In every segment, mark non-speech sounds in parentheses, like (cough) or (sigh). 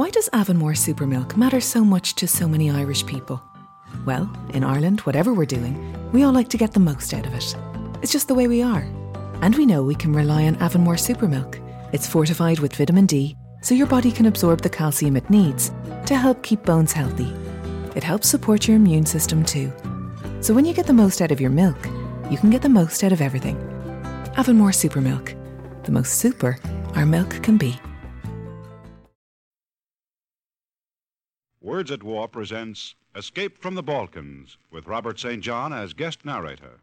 Why does Avonmore Supermilk matter so much to so many Irish people? Well, in Ireland, whatever we're doing, we all like to get the most out of it. It's just the way we are. And we know we can rely on Avonmore Supermilk. It's fortified with vitamin D, so your body can absorb the calcium it needs to help keep bones healthy. It helps support your immune system too. So when you get the most out of your milk, you can get the most out of everything. Avonmore Supermilk. The most super our milk can be. Words at War presents Escape from the Balkans with Robert St. John as guest narrator.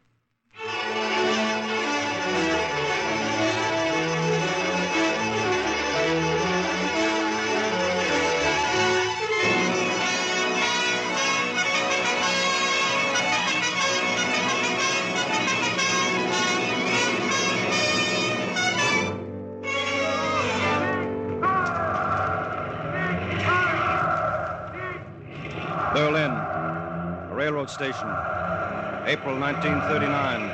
Railroad station, April 1939.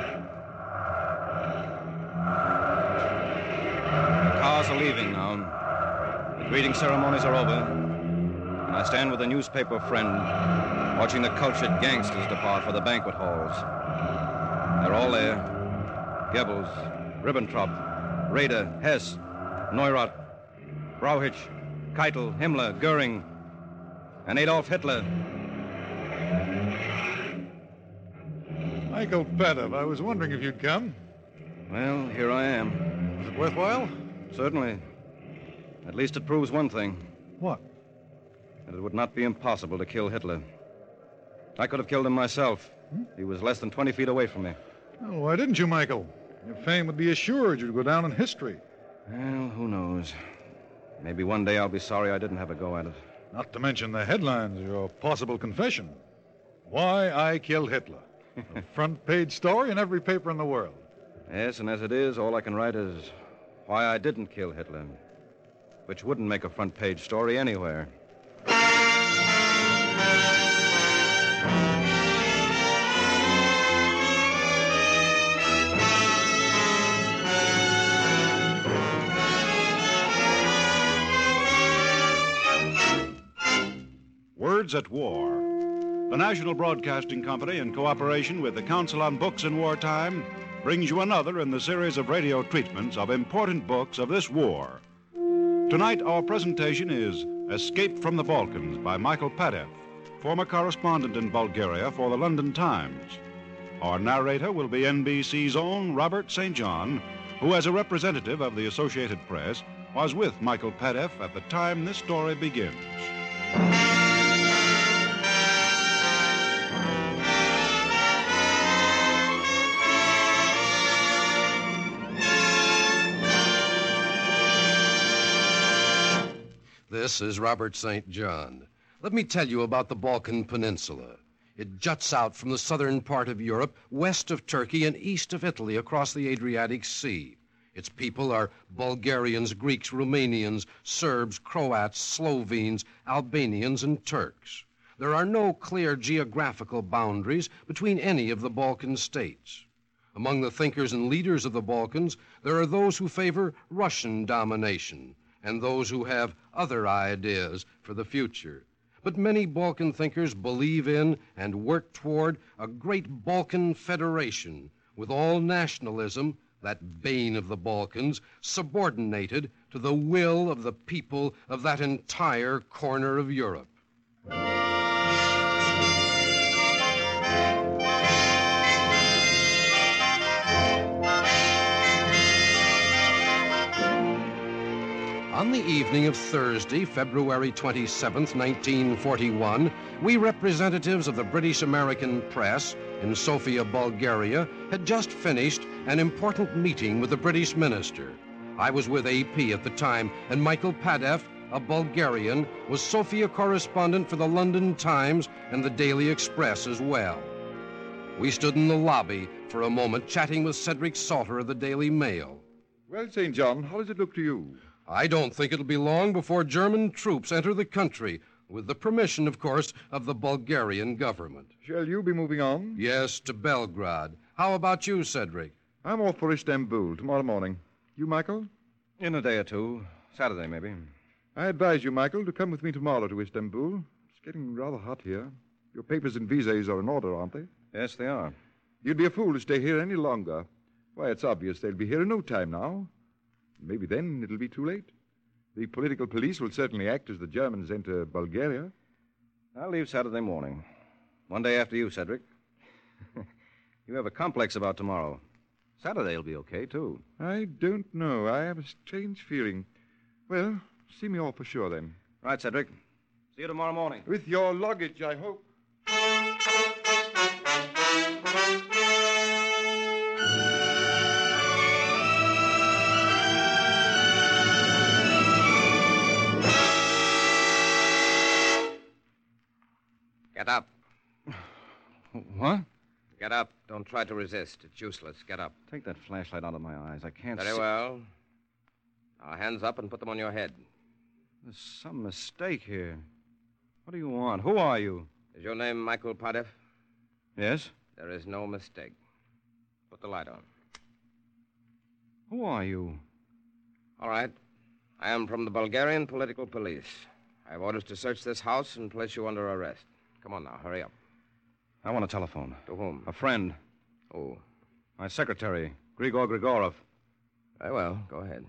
The cars are leaving now. The greeting ceremonies are over. And I stand with a newspaper friend, watching the cultured gangsters depart for the banquet halls. They're all there. Goebbels, Ribbentrop, Raeder, Hess, Neurath, Brauchitsch, Keitel, Himmler, Goering, and Adolf Hitler. Michael Padev, I was wondering if you'd come. Well, here I am. Was it worthwhile? Certainly. At least it proves one thing What? that it would not be impossible to kill Hitler. I could have killed him myself. Hmm? He was less than 20 feet away from me. Oh, why didn't you, Michael? Your fame would be assured. You'd go down in history. Well, who knows? Maybe one day I'll be sorry I didn't have a go at it. Not to mention the headlines, your possible confession. Why I Killed Hitler. A front page story in every paper in the world. Yes, and as it is, all I can write is why I didn't kill Hitler, which wouldn't make a front page story anywhere. Words at War. The National Broadcasting Company, in cooperation with the Council on Books in Wartime, brings you another in the series of radio treatments of important books of this war. Tonight, our presentation is Escape from the Balkans by Michael Padev, former correspondent in Bulgaria for the London Times. Our narrator will be NBC's own Robert St. John, who, as a representative of the Associated Press, was with Michael Padev at the time this story begins. This is Robert St. John. Let me tell you about the Balkan Peninsula. It juts out from the southern part of Europe, west of Turkey, and east of Italy across the Adriatic Sea. Its people are Bulgarians, Greeks, Romanians, Serbs, Croats, Slovenes, Albanians, and Turks. There are no clear geographical boundaries between any of the Balkan states. Among the thinkers and leaders of the Balkans, there are those who favor Russian domination and those who have other ideas for the future. But many Balkan thinkers believe in and work toward a great Balkan federation with all nationalism, that bane of the Balkans, subordinated to the will of the people of that entire corner of Europe. On the evening of Thursday, February 27, 1941, we representatives of the British American press in Sofia, Bulgaria, had just finished an important meeting with the British minister. I was with AP at the time, and Michael Padev, a Bulgarian, was Sofia correspondent for the London Times and the Daily Express as well. We stood in the lobby for a moment chatting with Cedric Salter of the Daily Mail. Well, St. John, how does it look to you? I don't think it'll be long before German troops enter the country, with the permission, of course, of the Bulgarian government. Shall you be moving on? Yes, to Belgrade. How about you, Cedric? I'm off for Istanbul tomorrow morning. You, Michael? In a day or two. Saturday, maybe. I advise you, Michael, to come with me tomorrow to Istanbul. It's getting rather hot here. Your papers and visas are in order, aren't they? Yes, they are. You'd be a fool to stay here any longer. Why, it's obvious they'll be here in no time now. Maybe then it'll be too late. The political police will certainly act as the Germans enter Bulgaria. I'll leave Saturday morning. One day after you, Cedric. (laughs) you have a complex about tomorrow. Saturday'll be okay, too. I don't know. I have a strange feeling. Well, see me off for sure then. Right, Cedric. See you tomorrow morning. With your luggage, I hope. Get up. (sighs) What? Get up. Don't try to resist. It's useless. Get up. Take that flashlight out of my eyes. I can't Very see. well. Now, hands up and put them on your head. There's some mistake here. What do you want? Who are you? Is your name Michael Padev? Yes? There is no mistake. Put the light on. Who are you? All right. I am from the Bulgarian political police. I have orders to search this house and place you under arrest. Come on now, hurry up. I want a telephone. To whom? A friend. Oh, My secretary, Grigor Grigorov. very well. Go ahead.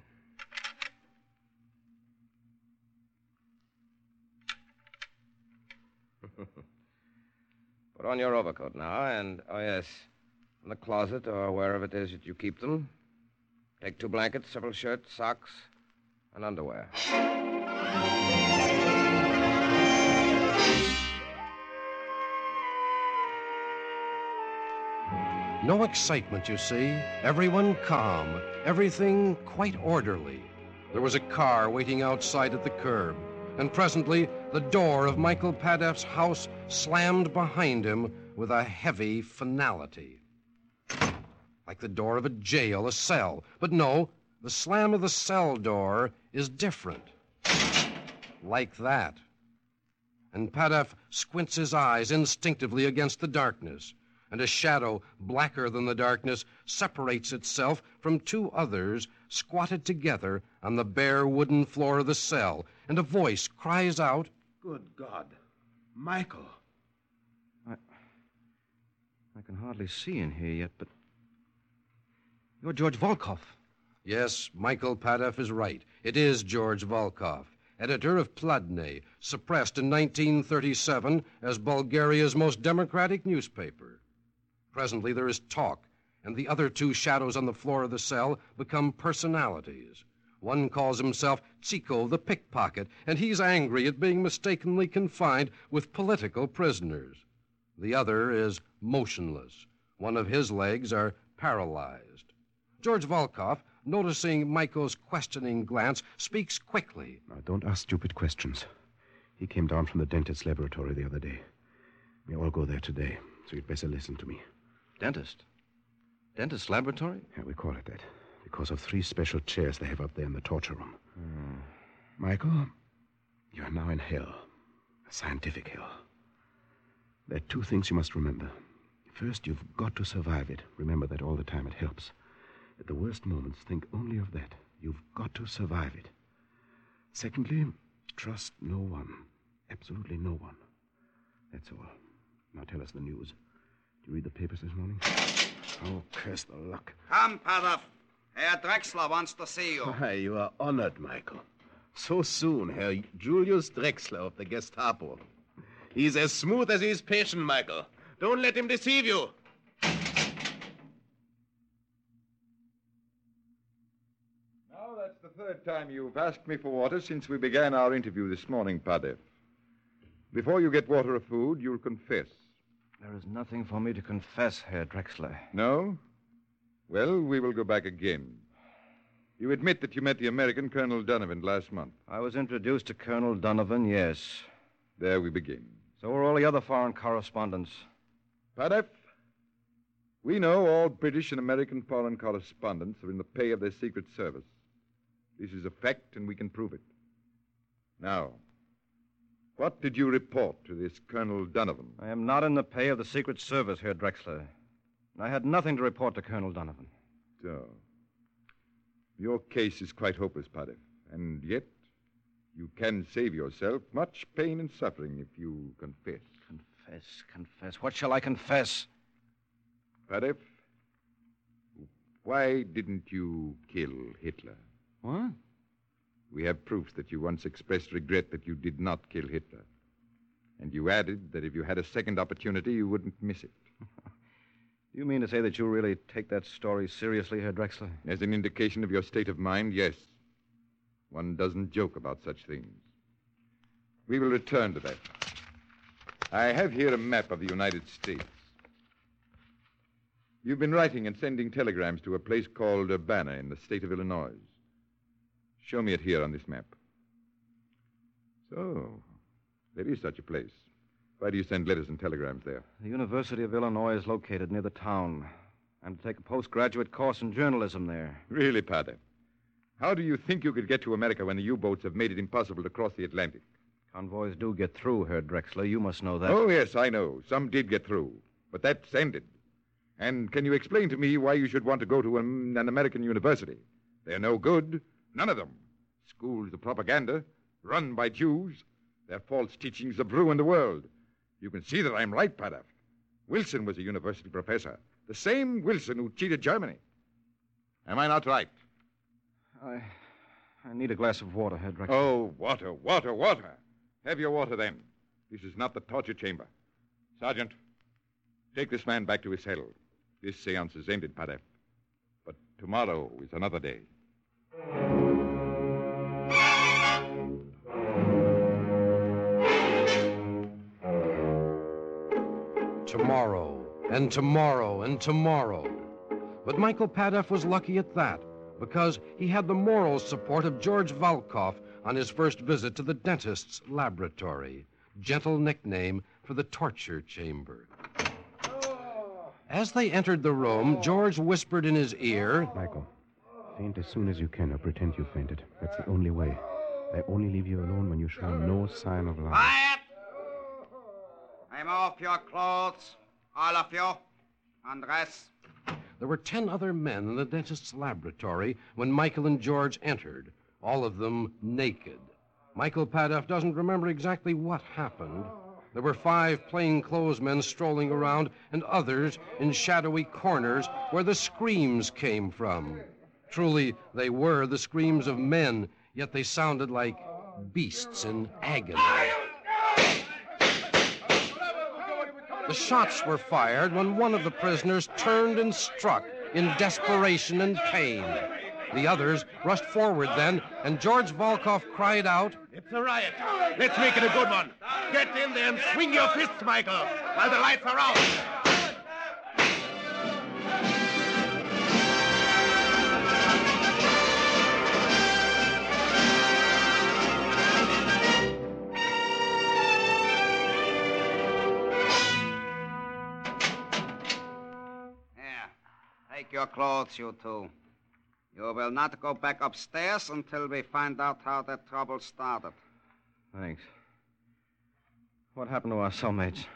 (laughs) Put on your overcoat now, and, oh, yes, in the closet or wherever it is that you keep them. Take two blankets, several shirts, socks, and underwear. No excitement, you see. Everyone calm. Everything quite orderly. There was a car waiting outside at the curb, and presently the door of Michael Padev's house slammed behind him with a heavy finality. Like the door of a jail, a cell. But no, the slam of the cell door is different. Like that. And Padev squints his eyes instinctively against the darkness, and a shadow blacker than the darkness separates itself from two others squatted together on the bare wooden floor of the cell, and a voice cries out, Good God. Michael. I I can hardly see in here yet, but. You're George Volkov. Yes, Michael Padev is right. It is George Volkov, editor of Pladne, suppressed in 1937 as Bulgaria's most democratic newspaper. Presently there is talk, and the other two shadows on the floor of the cell become personalities. One calls himself Chico the pickpocket, and he's angry at being mistakenly confined with political prisoners. The other is motionless. One of his legs are paralyzed. George Volkov, noticing Michael's questioning glance, speaks quickly. Now, don't ask stupid questions. He came down from the dentist's laboratory the other day. We all go there today, so you'd better listen to me. Dentist. Dentist laboratory? Yeah, we call it that. Because of three special chairs they have up there in the torture room. Hmm. Michael, you are now in hell. A scientific hell. There are two things you must remember. First, you've got to survive it. Remember that all the time. It helps. At the worst moments, think only of that. You've got to survive it. Secondly, trust no one. Absolutely no one. That's all. Now tell us the news. Did you read the papers this morning? Oh, curse the luck. Come, Padev. Herr Drexler wants to see you. Why, (laughs) you are honored, Michael. So soon, Herr Julius Drexler of the Gestapo. He's as smooth as he's patient, Michael. Don't let him deceive you. Now that's the third time you've asked me for water since we began our interview this morning, Padev. Before you get water or food, you'll confess. There is nothing for me to confess, Herr Drexler. No? Well, we will go back again. You admit that you met the American Colonel Donovan last month. I was introduced to Colonel Donovan, yes. There we begin. So were all the other foreign correspondents. Padev, we know all British and American foreign correspondents are in the pay of their Secret Service. This is a fact, and we can prove it. Now, what did you report to this Colonel Donovan? I am not in the pay of the Secret Service, Herr Drexler. And I had nothing to report to Colonel Donovan. So, your case is quite hopeless, Padev. And yet, You can save yourself much pain and suffering if you confess. Confess, confess. What shall I confess? Padev, why didn't you kill Hitler? What? We have proofs that you once expressed regret that you did not kill Hitler. And you added that if you had a second opportunity, you wouldn't miss it. Do (laughs) you mean to say that you really take that story seriously, Herr Drexler? As an indication of your state of mind, yes. One doesn't joke about such things. We will return to that. I have here a map of the United States. You've been writing and sending telegrams to a place called Urbana in the state of Illinois. Show me it here on this map. So, there is such a place. Why do you send letters and telegrams there? The University of Illinois is located near the town. I'm to take a postgraduate course in journalism there. Really, Pater? How do you think you could get to America when the U boats have made it impossible to cross the Atlantic? Convoys do get through, Herr Drexler. You must know that. Oh, yes, I know. Some did get through. But that's ended. And can you explain to me why you should want to go to an, an American university? They're no good. None of them. Schools of propaganda, run by Jews. Their false teachings have ruined the world. You can see that I'm right, Padev. Wilson was a university professor. The same Wilson who cheated Germany. Am I not right? I. I need a glass of water, Herr. Oh, water, water, water. Have your water then. This is not the torture chamber. Sergeant, take this man back to his cell. This seance is ended, Padev. But tomorrow is another day. Tomorrow, and tomorrow, and tomorrow. But Michael Padev was lucky at that, because he had the moral support of George Volkov on his first visit to the dentist's laboratory, gentle nickname for the torture chamber. As they entered the room, George whispered in his ear, Michael, faint as soon as you can or pretend you fainted. That's the only way. I only leave you alone when you show no sign of life. Quiet! Off your clothes. All of you. Undress. There were ten other men in the dentist's laboratory when Michael and George entered, all of them naked. Michael Padev doesn't remember exactly what happened. There were five plainclothes men strolling around and others in shadowy corners where the screams came from. Truly, they were the screams of men, yet they sounded like beasts in agony. The shots were fired when one of the prisoners turned and struck in desperation and pain. The others rushed forward then, and George Volkov cried out, It's a riot. Let's make it a good one. Get in there and swing your fists, Michael, while the lights are out. Take your clothes, you two. You will not go back upstairs until we find out how the trouble started. Thanks. What happened to our cellmates?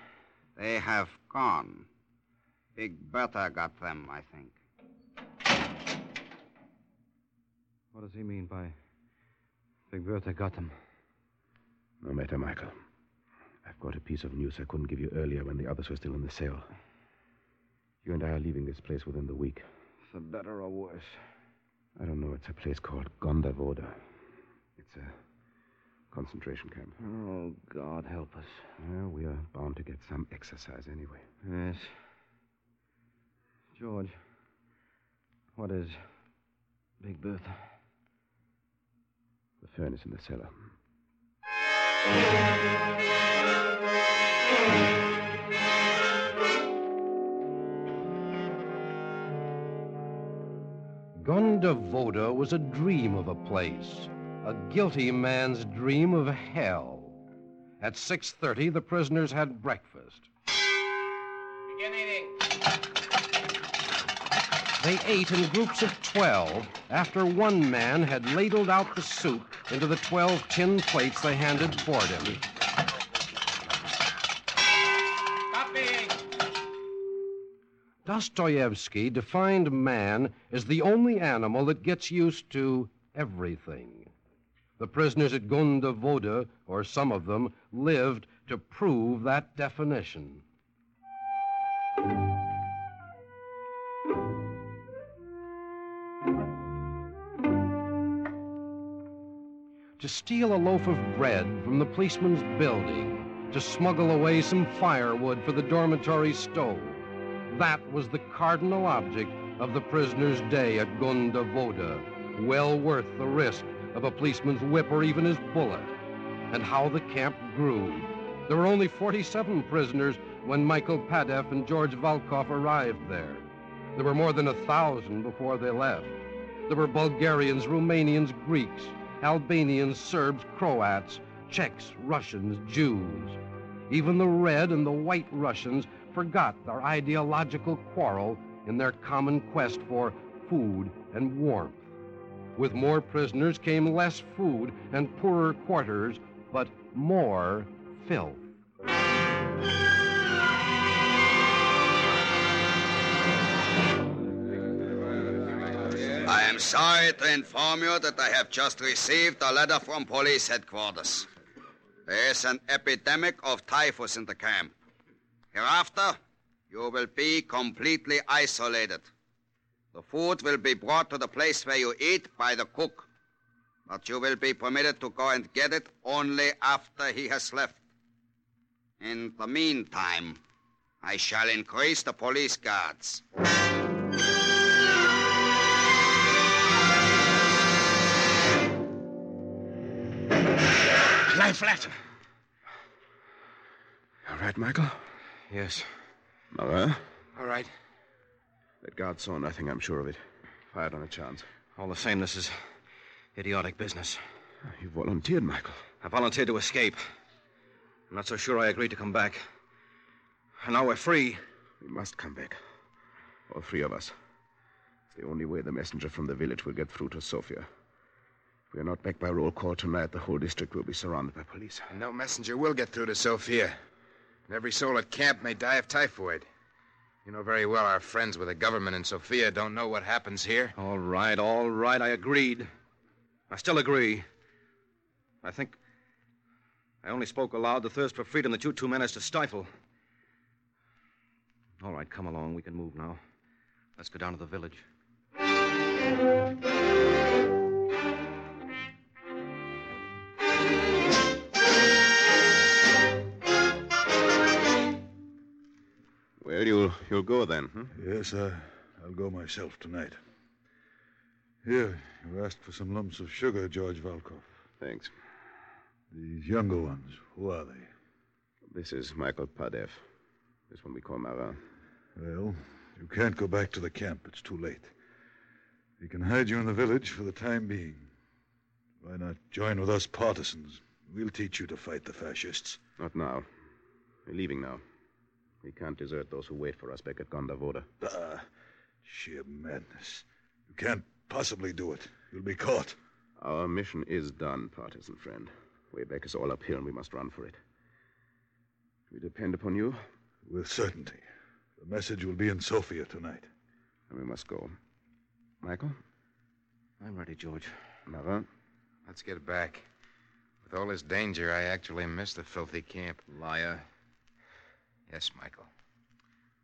They have gone. Big Bertha got them, I think. What does he mean by Big Bertha got them? No matter, Michael. I've got a piece of news I couldn't give you earlier when the others were still in the cell. You and I are leaving this place within the week. For better or worse? I don't know. It's a place called Gonda Voda. It's a concentration camp. Oh, God help us. Well, we are bound to get some exercise anyway. Yes. George, what is Big Bertha? The furnace in the cellar. Gonda Voda was a dream of a place, a guilty man's dream of hell. At 6:30 the prisoners had breakfast. Begin eating. They ate in groups of 12 after one man had ladled out the soup into the 12 tin plates they handed toward him. Dostoevsky defined man as the only animal that gets used to everything. The prisoners at Gonda Voda, or some of them, lived to prove that definition. To steal a loaf of bread from the policeman's building, to smuggle away some firewood for the dormitory stove. That was the cardinal object of the prisoner's day at Gonda Voda, well worth the risk of a policeman's whip or even his bullet. And how the camp grew. There were only 47 prisoners when Michael Padev and George Volkov arrived there. There were more than a thousand before they left. There were Bulgarians, Romanians, Greeks, Albanians, Serbs, Croats, Czechs, Russians, Jews. Even the red and the white Russians forgot their ideological quarrel in their common quest for food and warmth. With more prisoners came less food and poorer quarters, but more filth. I am sorry to inform you that I have just received a letter from police headquarters. There is an epidemic of typhus in the camp. Hereafter, you will be completely isolated. The food will be brought to the place where you eat by the cook. But you will be permitted to go and get it only after he has left. In the meantime, I shall increase the police guards. Lie flat. All right, Michael? Yes. Marin? All right. That guard saw nothing, I'm sure of it. Fired on a chance. All the same, this is idiotic business. Ah, you volunteered, Michael. I volunteered to escape. I'm not so sure I agreed to come back. And now we're free. We must come back. All three of us. It's the only way the messenger from the village will get through to Sofia. If we are not back by roll call tonight, the whole district will be surrounded by police. And no messenger will get through to Sofia. And every soul at camp may die of typhoid. You know very well our friends with the government in Sofia don't know what happens here. All right, all right. I agreed. I still agree. I think I only spoke aloud the thirst for freedom that you two managed to stifle. All right, come along. We can move now. Let's go down to the village. Well, you'll, you'll go then, hmm? Yes, uh, I'll go myself tonight. Here, you asked for some lumps of sugar, George Volkov. Thanks. These younger ones, who are they? This is Michael Padev. This one we call Marin. Well, you can't go back to the camp. It's too late. We can hide you in the village for the time being. Why not join with us partisans? We'll teach you to fight the fascists. Not now. We're leaving now. We can't desert those who wait for us back at Gonda Voda. Ah, sheer madness. You can't possibly do it. You'll be caught. Our mission is done, partisan friend. Way back is all uphill, and we must run for it. We depend upon you, With certainty. The message will be in Sofia tonight. and we must go. Michael? I'm ready, George. Marin? Let's get back. With all this danger, I actually miss the filthy camp. Liar. Yes, Michael.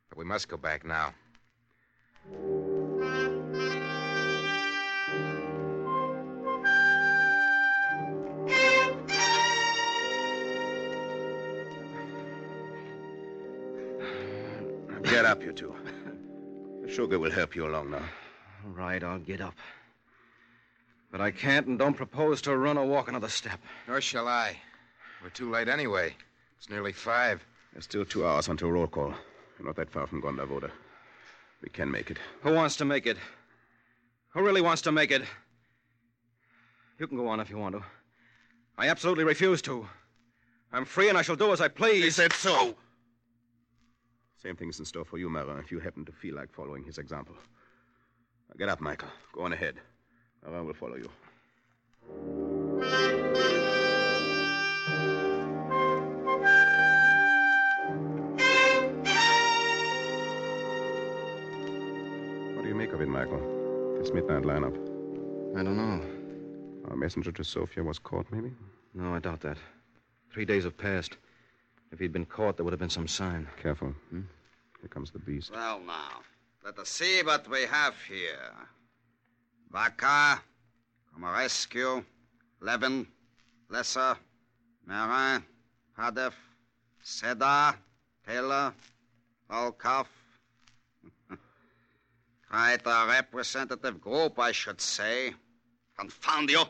But we must go back now. Get up, you two. The sugar will help you along now. All right, I'll get up. But I can't and don't propose to run or walk another step. Nor shall I. We're too late anyway. It's nearly five. There's still two hours until roll call. We're not that far from Gonda Voda. We can make it. Who wants to make it? Who really wants to make it? You can go on if you want to. I absolutely refuse to. I'm free and I shall do as I please. He said so. Same thing's in store for you, Marin, if you happen to feel like following his example. Now get up, Michael. Go on ahead. Marin will follow you. Michael? This midnight lineup. I don't know. Our messenger to Sofia was caught, maybe? No, I doubt that. Three days have passed. If he'd been caught, there would have been some sign. Careful. Hmm? Here comes the beast. Well, now, let us see what we have here. Vaca, Komarescu, Levin, Lesser, Marin, Padev, Seda, Taylor, Volkov. Quite a representative group, I should say. Confound you!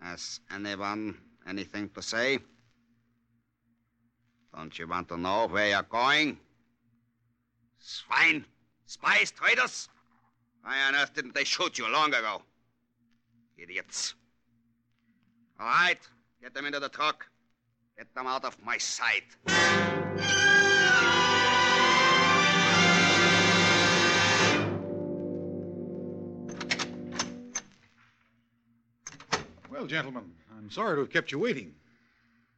Has anyone anything to say? Don't you want to know where you're going? Swine! Spies, traitors! Why on earth didn't they shoot you long ago? Idiots. All right, get them into the truck. Get them out of my sight. Well, gentlemen, I'm sorry to have kept you waiting.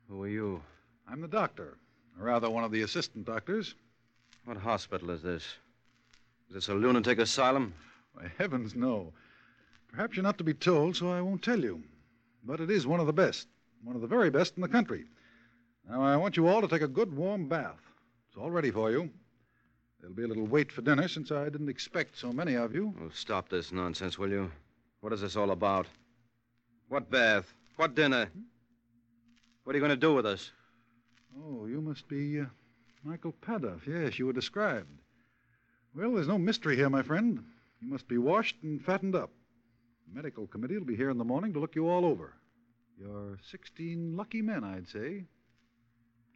Who are you? I'm the doctor, or rather one of the assistant doctors. What hospital is this? Is this a lunatic asylum? Why, heavens, no. Perhaps you're not to be told, so I won't tell you. But it is one of the best, one of the very best in the country. Now, I want you all to take a good warm bath. It's all ready for you. There'll be a little wait for dinner since I didn't expect so many of you. Oh, stop this nonsense, will you? What is this all about? What bath? What dinner? What are you going to do with us? Oh, you must be uh, Michael Padev. Yes, you were described. Well, there's no mystery here, my friend. You must be washed and fattened up. The medical committee will be here in the morning to look you all over. You're 16 lucky men, I'd say.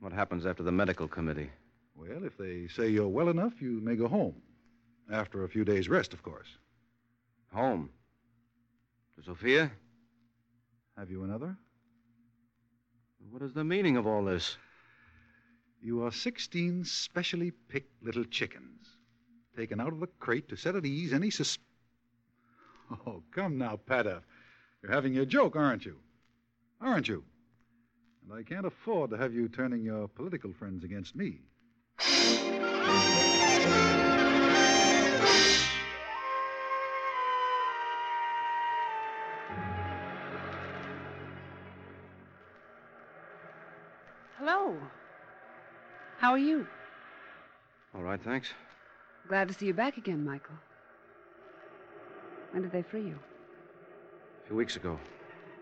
What happens after the medical committee? Well, if they say you're well enough, you may go home. After a few days' rest, of course. Home. To Sofia? Have you another? What is the meaning of all this? You are 16 specially picked little chickens, taken out of the crate to set at ease any sus. Oh, come now, Padev. You're having your joke, aren't you? Aren't you? And I can't afford to have you turning your political friends against me. How are you? All right, thanks. Glad to see you back again, Michael. When did they free you? A few weeks ago.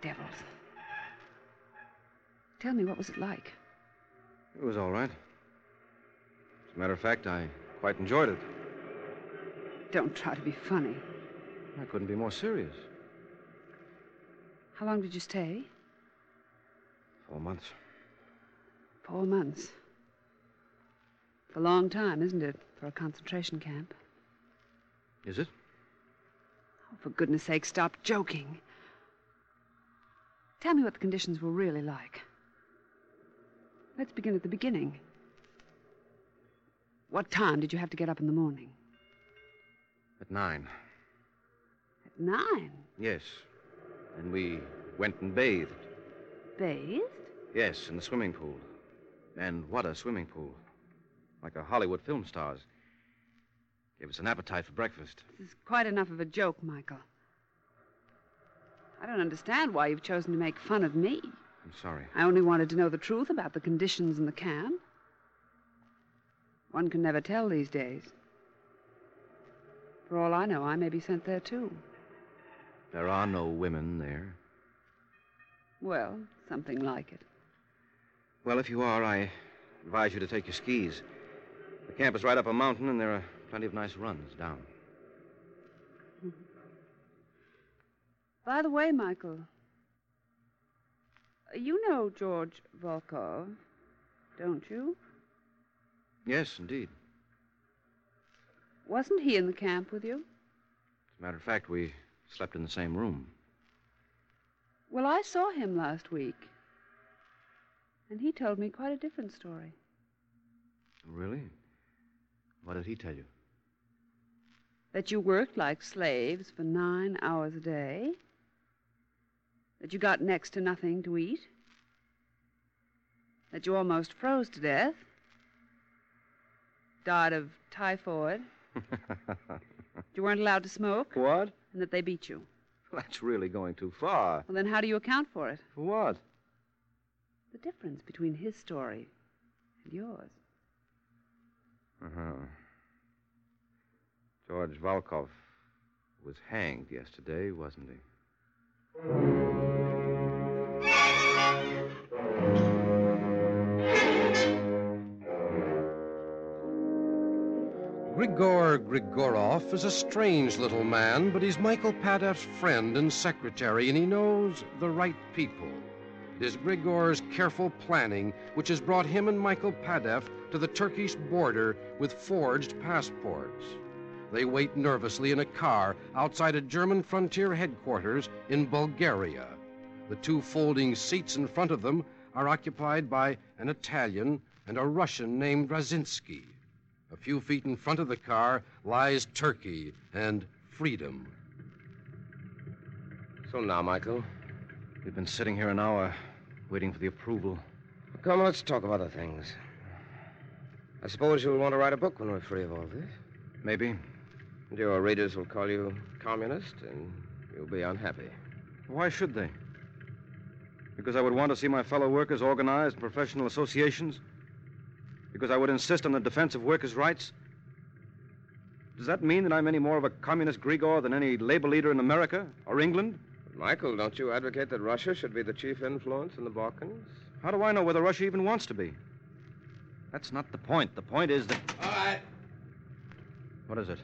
Devils. Tell me, what was it like? It was all right. As a matter of fact, I quite enjoyed it. Don't try to be funny. I couldn't be more serious. How long did you stay? Four months. Four months. It's a long time, isn't it, for a concentration camp? Is it? Oh, for goodness sake, stop joking. Tell me what the conditions were really like. Let's begin at the beginning. What time did you have to get up in the morning? At nine. At nine? Yes. And we went and bathed. Bathed? Yes, in the swimming pool. And what a swimming pool. Like a Hollywood film star's. Gave us an appetite for breakfast. This is quite enough of a joke, Michael. I don't understand why you've chosen to make fun of me. I'm sorry. I only wanted to know the truth about the conditions in the camp. One can never tell these days. For all I know, I may be sent there too. There are no women there. Well, something like it. Well, if you are, I advise you to take your skis. The camp is right up a mountain, and there are plenty of nice runs down. Hmm. By the way, Michael, you know George Volkov, don't you? Yes, indeed. Wasn't he in the camp with you? As a matter of fact, we slept in the same room. Well, I saw him last week. And he told me quite a different story. Really? What did he tell you? That you worked like slaves for nine hours a day. That you got next to nothing to eat. That you almost froze to death. Died of typhoid. (laughs) you weren't allowed to smoke. What? And that they beat you. That's really going too far. Well, then how do you account for it? For what? The difference between his story and yours. Uh-huh. George Volkov was hanged yesterday, wasn't he? Grigor Grigorov is a strange little man, but he's Michael Padev's friend and secretary, and he knows the right people. It is Grigor's careful planning which has brought him and Michael Padev to the Turkish border with forged passports. They wait nervously in a car outside a German frontier headquarters in Bulgaria. The two folding seats in front of them are occupied by an Italian and a Russian named Razinski. A few feet in front of the car lies Turkey and freedom. So now, Michael, We've been sitting here an hour, waiting for the approval. come, let's talk of other things. I suppose you'll want to write a book when we're free of all this. Maybe. And your readers will call you communist, and you'll be unhappy. Why should they? Because I would want to see my fellow workers organized in professional associations? Because I would insist on the defense of workers' rights? Does that mean that I'm any more of a communist Grigor than any labor leader in America or England? Michael, don't you advocate that Russia should be the chief influence in the Balkans? How do I know whether Russia even wants to be? That's not the point. The point is that. All right. What is it?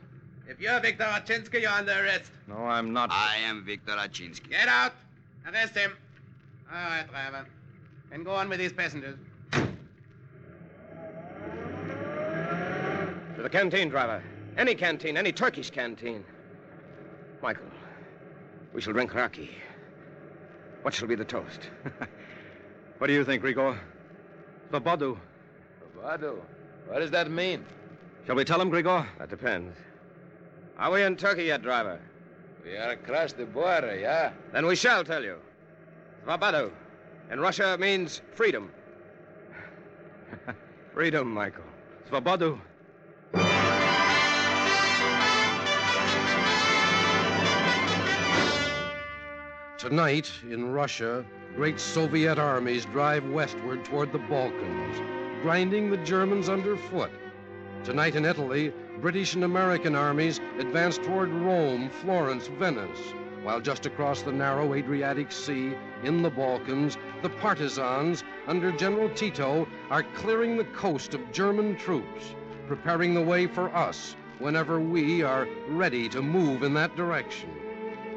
If you're Viktor Rachinsky, you're under arrest. No, I'm not. I am Viktor Rachinsky. Get out. Arrest him. All right, driver. And go on with these passengers. To the canteen, driver. Any canteen, any Turkish canteen. Michael, we shall drink raki. What shall be the toast? (laughs) What do you think, Grigor? Svobodou. Vadu, what does that mean? Shall we tell him, Grigor? That depends. Are we in Turkey yet, driver? We are across the border, yeah? Then we shall tell you. Svobodou. In Russia means freedom. (laughs) freedom, Michael. Svobodou. Tonight, in Russia, great Soviet armies drive westward toward the Balkans, grinding the Germans underfoot. Tonight in Italy, British and American armies advance toward Rome, Florence, Venice, while just across the narrow Adriatic Sea in the Balkans, the partisans under General Tito are clearing the coast of German troops, preparing the way for us whenever we are ready to move in that direction.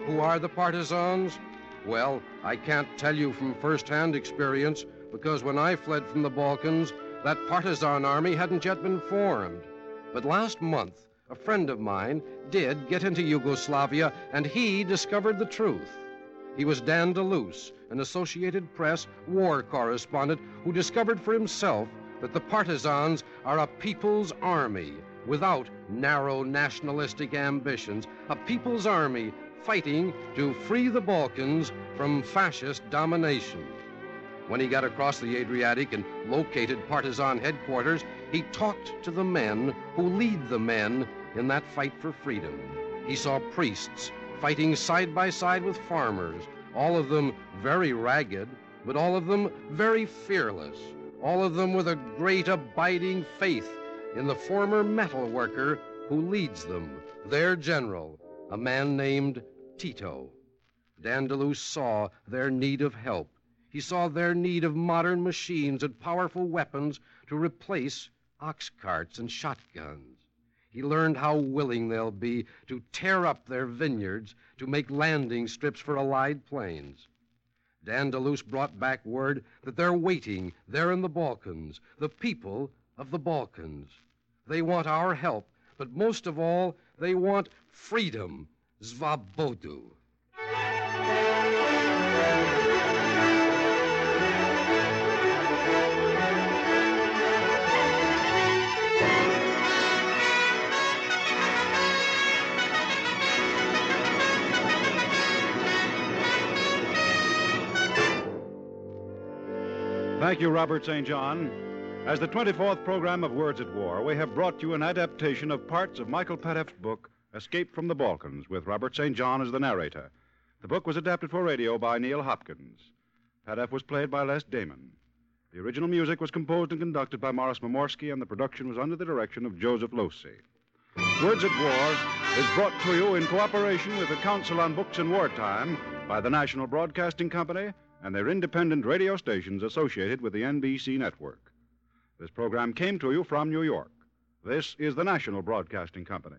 Who are the partisans? Well, I can't tell you from first-hand experience because when I fled from the Balkans, that partisan army hadn't yet been formed. But last month, a friend of mine did get into Yugoslavia and he discovered the truth. He was Dan DeLuce, an Associated Press war correspondent who discovered for himself that the partisans are a people's army without narrow nationalistic ambitions, a people's army fighting to free the Balkans from fascist domination. When he got across the Adriatic and located partisan headquarters, he talked to the men who lead the men in that fight for freedom. He saw priests fighting side by side with farmers, all of them very ragged, but all of them very fearless, all of them with a great abiding faith in the former metal worker who leads them, their general, a man named Tito. Dan DeLuce saw their need of help. He saw their need of modern machines and powerful weapons to replace ox carts and shotguns. He learned how willing they'll be to tear up their vineyards to make landing strips for Allied planes. Dan DeLuce brought back word that they're waiting there in the Balkans, the people of the Balkans. They want our help, but most of all, they want freedom, Zvabodu. Thank you, Robert St. John. As the 24th program of Words at War, we have brought you an adaptation of parts of Michael Padev's book, Escape from the Balkans, with Robert St. John as the narrator. The book was adapted for radio by Neil Hopkins. Pat was played by Les Damon. The original music was composed and conducted by Morris Mamorsky, and the production was under the direction of Joseph Losey. Words at War is brought to you in cooperation with the Council on Books in Wartime by the National Broadcasting Company and their independent radio stations associated with the NBC network. This program came to you from New York. This is the National Broadcasting Company.